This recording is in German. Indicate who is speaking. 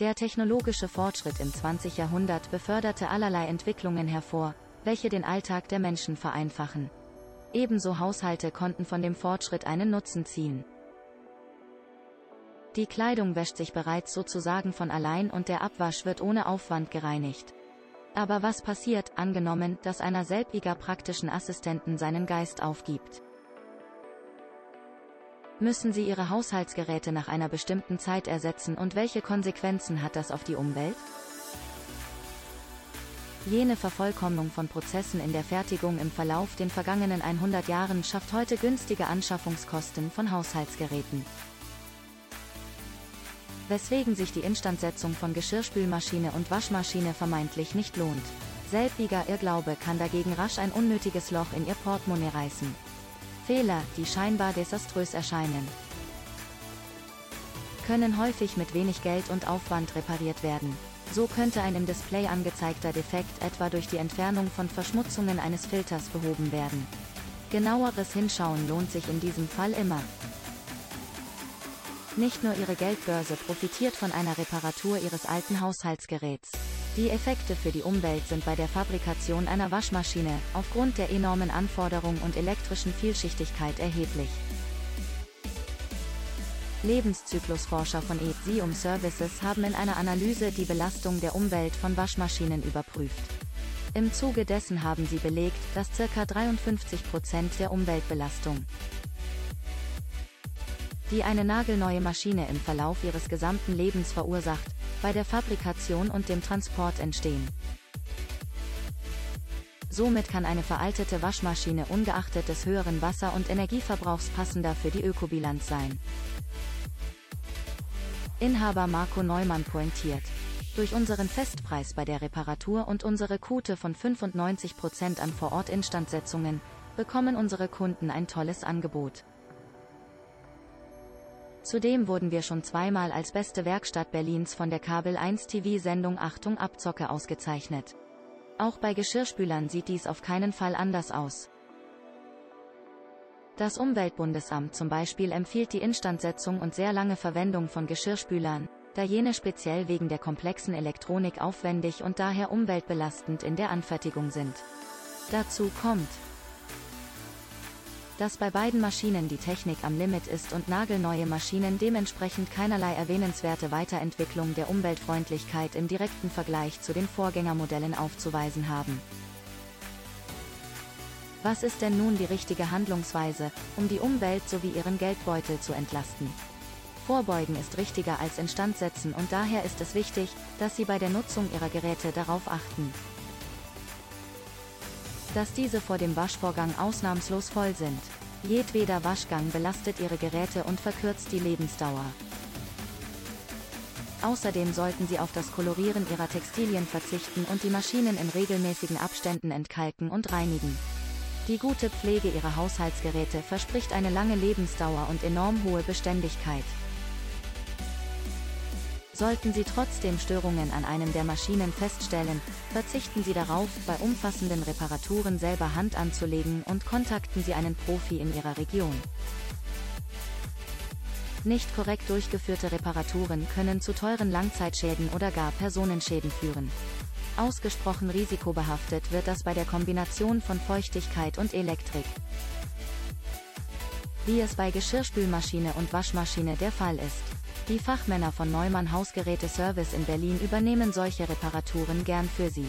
Speaker 1: Der technologische Fortschritt im 20. Jahrhundert beförderte allerlei Entwicklungen hervor, welche den Alltag der Menschen vereinfachen. Ebenso Haushalte konnten von dem Fortschritt einen Nutzen ziehen. Die Kleidung wäscht sich bereits sozusagen von allein und der Abwasch wird ohne Aufwand gereinigt. Aber was passiert, angenommen, dass einer selbiger praktischen Assistenten seinen Geist aufgibt? Müssen Sie Ihre Haushaltsgeräte nach einer bestimmten Zeit ersetzen und welche Konsequenzen hat das auf die Umwelt? Jene Vervollkommnung von Prozessen in der Fertigung im Verlauf den vergangenen 100 Jahren schafft heute günstige Anschaffungskosten von Haushaltsgeräten. Weswegen sich die Instandsetzung von Geschirrspülmaschine und Waschmaschine vermeintlich nicht lohnt. Selbiger Irrglaube kann dagegen rasch ein unnötiges Loch in Ihr Portemonnaie reißen. Fehler, die scheinbar desaströs erscheinen, können häufig mit wenig Geld und Aufwand repariert werden. So könnte ein im Display angezeigter Defekt etwa durch die Entfernung von Verschmutzungen eines Filters behoben werden. Genaueres Hinschauen lohnt sich in diesem Fall immer. Nicht nur Ihre Geldbörse profitiert von einer Reparatur Ihres alten Haushaltsgeräts. Die Effekte für die Umwelt sind bei der Fabrikation einer Waschmaschine, aufgrund der enormen Anforderung und elektrischen Vielschichtigkeit erheblich. Lebenszyklusforscher von Ezium Services haben in einer Analyse die Belastung der Umwelt von Waschmaschinen überprüft. Im Zuge dessen haben sie belegt, dass ca. 53% der Umweltbelastung, die eine nagelneue Maschine im Verlauf ihres gesamten Lebens verursacht, bei der Fabrikation und dem Transport entstehen. Somit kann eine veraltete Waschmaschine ungeachtet des höheren Wasser- und Energieverbrauchs passender für die Ökobilanz sein. Inhaber Marco Neumann pointiert. Durch unseren Festpreis bei der Reparatur und unsere Quote von 95% an Vorort-Instandsetzungen, bekommen unsere Kunden ein tolles Angebot. Zudem wurden wir schon zweimal als beste Werkstatt Berlins von der Kabel 1 TV-Sendung Achtung Abzocke ausgezeichnet. Auch bei Geschirrspülern sieht dies auf keinen Fall anders aus. Das Umweltbundesamt zum Beispiel empfiehlt die Instandsetzung und sehr lange Verwendung von Geschirrspülern, da jene speziell wegen der komplexen Elektronik aufwendig und daher umweltbelastend in der Anfertigung sind. Dazu kommt, dass bei beiden Maschinen die Technik am Limit ist und nagelneue Maschinen dementsprechend keinerlei erwähnenswerte Weiterentwicklung der Umweltfreundlichkeit im direkten Vergleich zu den Vorgängermodellen aufzuweisen haben. Was ist denn nun die richtige Handlungsweise, um die Umwelt sowie ihren Geldbeutel zu entlasten? Vorbeugen ist richtiger als Instandsetzen und daher ist es wichtig, dass Sie bei der Nutzung Ihrer Geräte darauf achten, dass diese vor dem Waschvorgang ausnahmslos voll sind. Jedweder Waschgang belastet Ihre Geräte und verkürzt die Lebensdauer. Außerdem sollten Sie auf das Kolorieren Ihrer Textilien verzichten und die Maschinen in regelmäßigen Abständen entkalken und reinigen. Die gute Pflege Ihrer Haushaltsgeräte verspricht eine lange Lebensdauer und enorm hohe Beständigkeit. Sollten Sie trotzdem Störungen an einem der Maschinen feststellen, verzichten Sie darauf, bei umfassenden Reparaturen selber Hand anzulegen und kontakten Sie einen Profi in Ihrer Region. Nicht korrekt durchgeführte Reparaturen können zu teuren Langzeitschäden oder gar Personenschäden führen. Ausgesprochen risikobehaftet wird das bei der Kombination von Feuchtigkeit und Elektrik. Wie es bei Geschirrspülmaschine und Waschmaschine der Fall ist. Die Fachmänner von Neumann Hausgeräte Service in Berlin übernehmen solche Reparaturen gern für Sie.